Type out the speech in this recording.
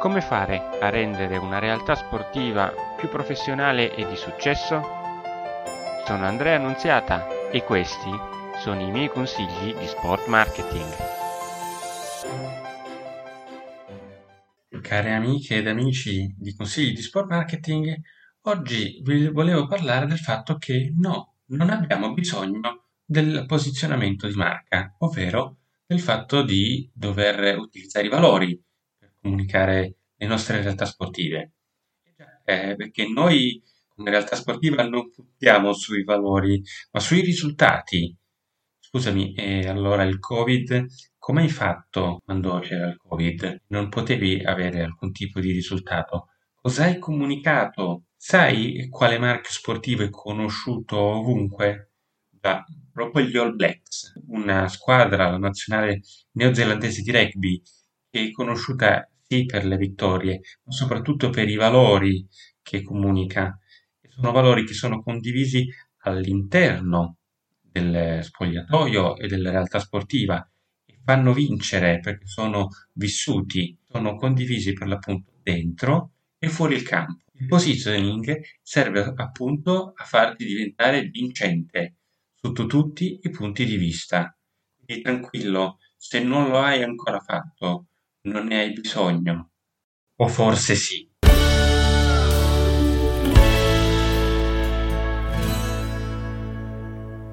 Come fare a rendere una realtà sportiva più professionale e di successo? Sono Andrea Annunziata e questi sono i miei consigli di sport marketing. Care amiche ed amici di consigli di sport marketing, oggi vi volevo parlare del fatto che no, non abbiamo bisogno del posizionamento di marca, ovvero del fatto di dover utilizzare i valori comunicare le nostre realtà sportive. Eh, perché noi come realtà sportiva non puntiamo sui valori, ma sui risultati. Scusami, e allora il Covid, come hai fatto quando c'era il Covid? Non potevi avere alcun tipo di risultato. Cosa hai comunicato? Sai quale marchio sportivo è conosciuto ovunque? Da proprio gli All Blacks, una squadra, la nazionale neozelandese di rugby, che è conosciuta sì per le vittorie, ma soprattutto per i valori che comunica. Sono valori che sono condivisi all'interno del spogliatoio e della realtà sportiva e fanno vincere perché sono vissuti, sono condivisi per l'appunto dentro e fuori il campo. Il positioning serve appunto a farti diventare vincente sotto tutti i punti di vista. Quindi tranquillo, se non lo hai ancora fatto, non ne hai bisogno. O forse sì.